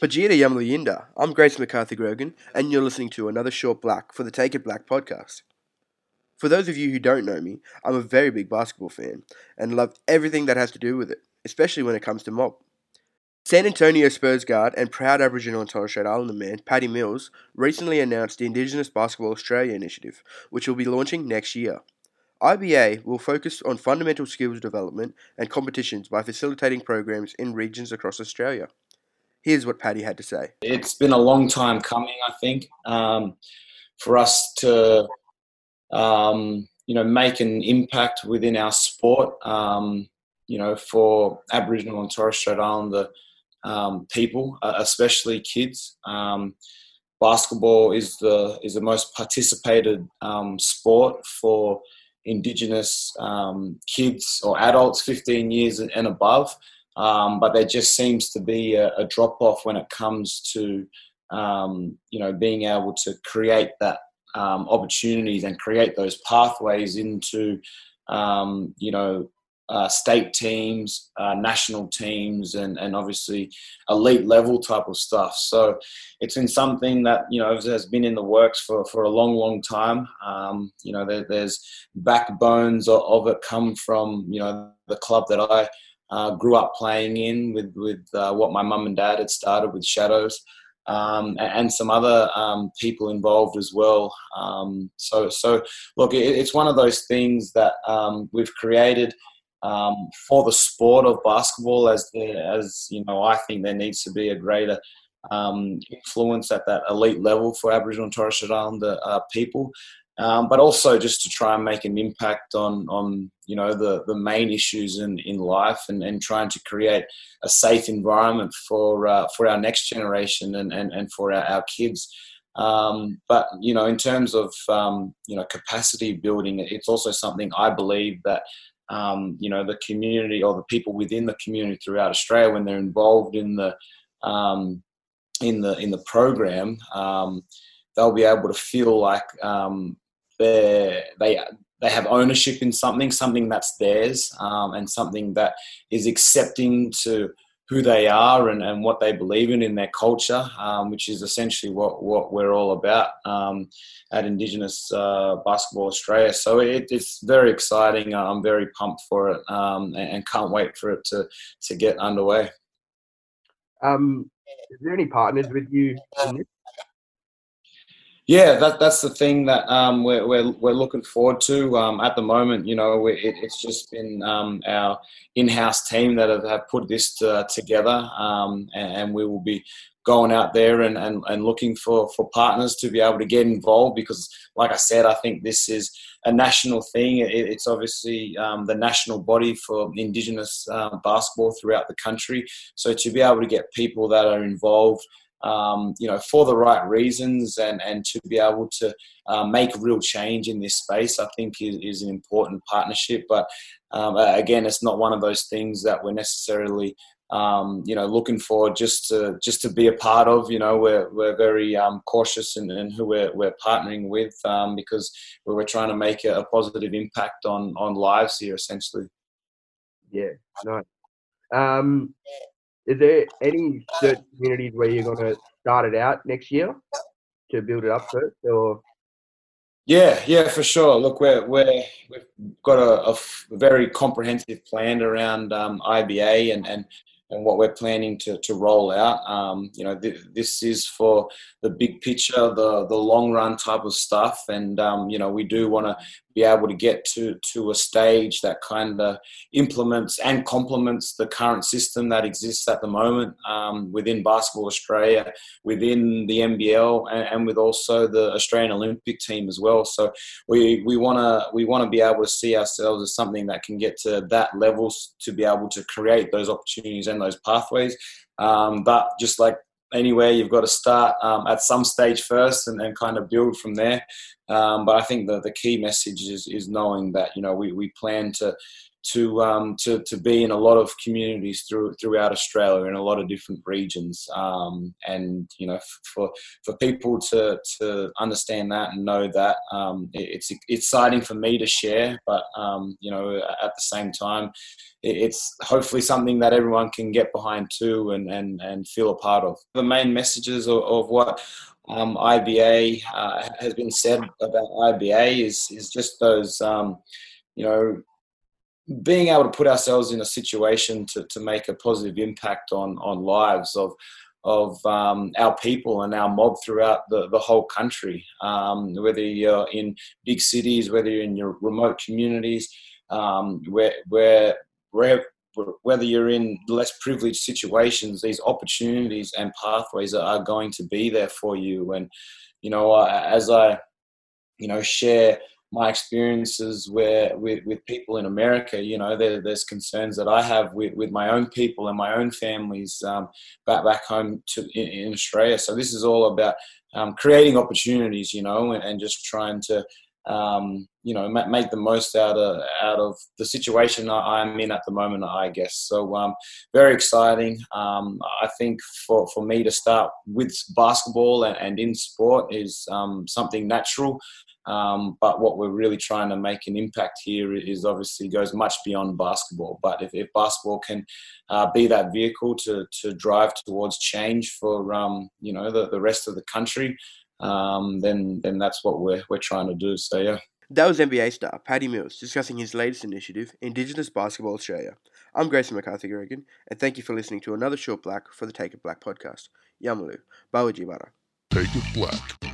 Pajita Yamluyinda. I'm Grace McCarthy Grogan, and you're listening to another Short Black for the Take It Black podcast. For those of you who don't know me, I'm a very big basketball fan and love everything that has to do with it, especially when it comes to mob. San Antonio Spurs guard and proud Aboriginal and Torres Strait Islander man Patty Mills recently announced the Indigenous Basketball Australia initiative, which will be launching next year. IBA will focus on fundamental skills development and competitions by facilitating programs in regions across Australia. Here's what Patty had to say. It's been a long time coming, I think, um, for us to, um, you know, make an impact within our sport. Um, you know, for Aboriginal and Torres Strait Islander um, people, uh, especially kids. Um, basketball is the is the most participated um, sport for Indigenous kids or adults, 15 years and above. Um, but there just seems to be a, a drop off when it comes to um, you know being able to create that um, opportunities and create those pathways into um, you know uh, state teams, uh, national teams, and, and obviously elite level type of stuff. So it's been something that you know has been in the works for, for a long, long time. Um, you know, there, there's backbones of, of, it come from you know the club that I uh, grew up playing in with with uh, what my mum and dad had started with Shadows, um, and some other um, people involved as well. Um, so so look, it, it's one of those things that um, we've created. Um, for the sport of basketball, as as you know, I think there needs to be a greater um, influence at that elite level for Aboriginal and Torres Strait Islander uh, people um, but also just to try and make an impact on on you know the the main issues in in life and, and trying to create a safe environment for uh, for our next generation and and, and for our, our kids. Um, but you know, in terms of um, you know capacity building, it's also something I believe that um, you know the community or the people within the community throughout Australia, when they're involved in the um, in the in the program, um, they'll be able to feel like um, they they they have ownership in something, something that's theirs, um, and something that is accepting to who they are and, and what they believe in in their culture, um, which is essentially what, what we're all about um, at Indigenous uh, Basketball Australia. So it, it's very exciting. I'm very pumped for it um, and, can't wait for it to, to get underway. Um, is there any partners with you? Yeah, that, that's the thing that um, we're, we're, we're looking forward to. Um, at the moment, you know, it, it's just been um, our in-house team that have, have put this to, together, um, and, and, we will be going out there and, and, and looking for, for partners to be able to get involved because, like I said, I think this is a national thing. It, it's obviously um, the national body for Indigenous uh, basketball throughout the country. So to be able to get people that are involved – um, you know, for the right reasons and, and to be able to uh, make real change in this space, I think is, is an important partnership. But um, again, it's not one of those things that we're necessarily, um, you know, looking for just to just to be a part of. You know, we're we're very um, cautious in, in, who we're we're partnering with um, because we're trying to make a, a positive impact on on lives here, essentially. Yeah, nice. Um, is there any certain communities where you're going to start it out next year to build it up first, or? Yeah, yeah, for sure. Look, we're, we're we've got a, a very comprehensive plan around um, IBA and, and and what we're planning to, to roll out. Um, you know, th- this is for the big picture, the the long run type of stuff, and um, you know, we do want to be able to get to to a stage that kind of implements and complements the current system that exists at the moment um, within Basketball Australia, within the NBL, and, and, with also the Australian Olympic team as well. So we we want to we want to be able to see ourselves as something that can get to that level to be able to create those opportunities and those pathways. Um, but just like anywhere you've got to start um, at some stage first and, and kind of build from there um, but I think the, the key message is, is knowing that you know we, we plan to to um, to to be in a lot of communities through throughout Australia in a lot of different regions, um, and you know for for people to to understand that and know that um, it's exciting for me to share, but um, you know at the same time it's hopefully something that everyone can get behind too and and and feel a part of. The main messages of, of what um, IBA uh, has been said about IBA is is just those um, you know being able to put ourselves in a situation to, to make a positive impact on on lives of of um, our people and our mob throughout the, the whole country, um, whether you're in big cities, whether you're in your remote communities, um, where, where, where, whether you're in less privileged situations, these opportunities and pathways are going to be there for you. And, you know, as I, you know, share my experiences where with, with people in America, you know, there, there's concerns that I have with, with my own people and my own families um, back back home to in, in, Australia. So this is all about um, creating opportunities, you know, and, and just trying to um, you know ma- make the most out of out of the situation I'm in at the moment, I guess. So um, very exciting. Um, I think for, for me to start with basketball and, and in sport is um, something natural. Um, but what we're really trying to make an impact here is obviously goes much beyond basketball. But if, if basketball can uh, be that vehicle to, to drive towards change for um, you know the, the rest of the country, um, then then that's what we're we're trying to do. So yeah. That was NBA star Patty Mills discussing his latest initiative, Indigenous Basketball Australia. I'm Grayson McCarthy Grogan, and thank you for listening to another Short Black for the Take It Black podcast. Yamalu, Bawajibara. Take It Black.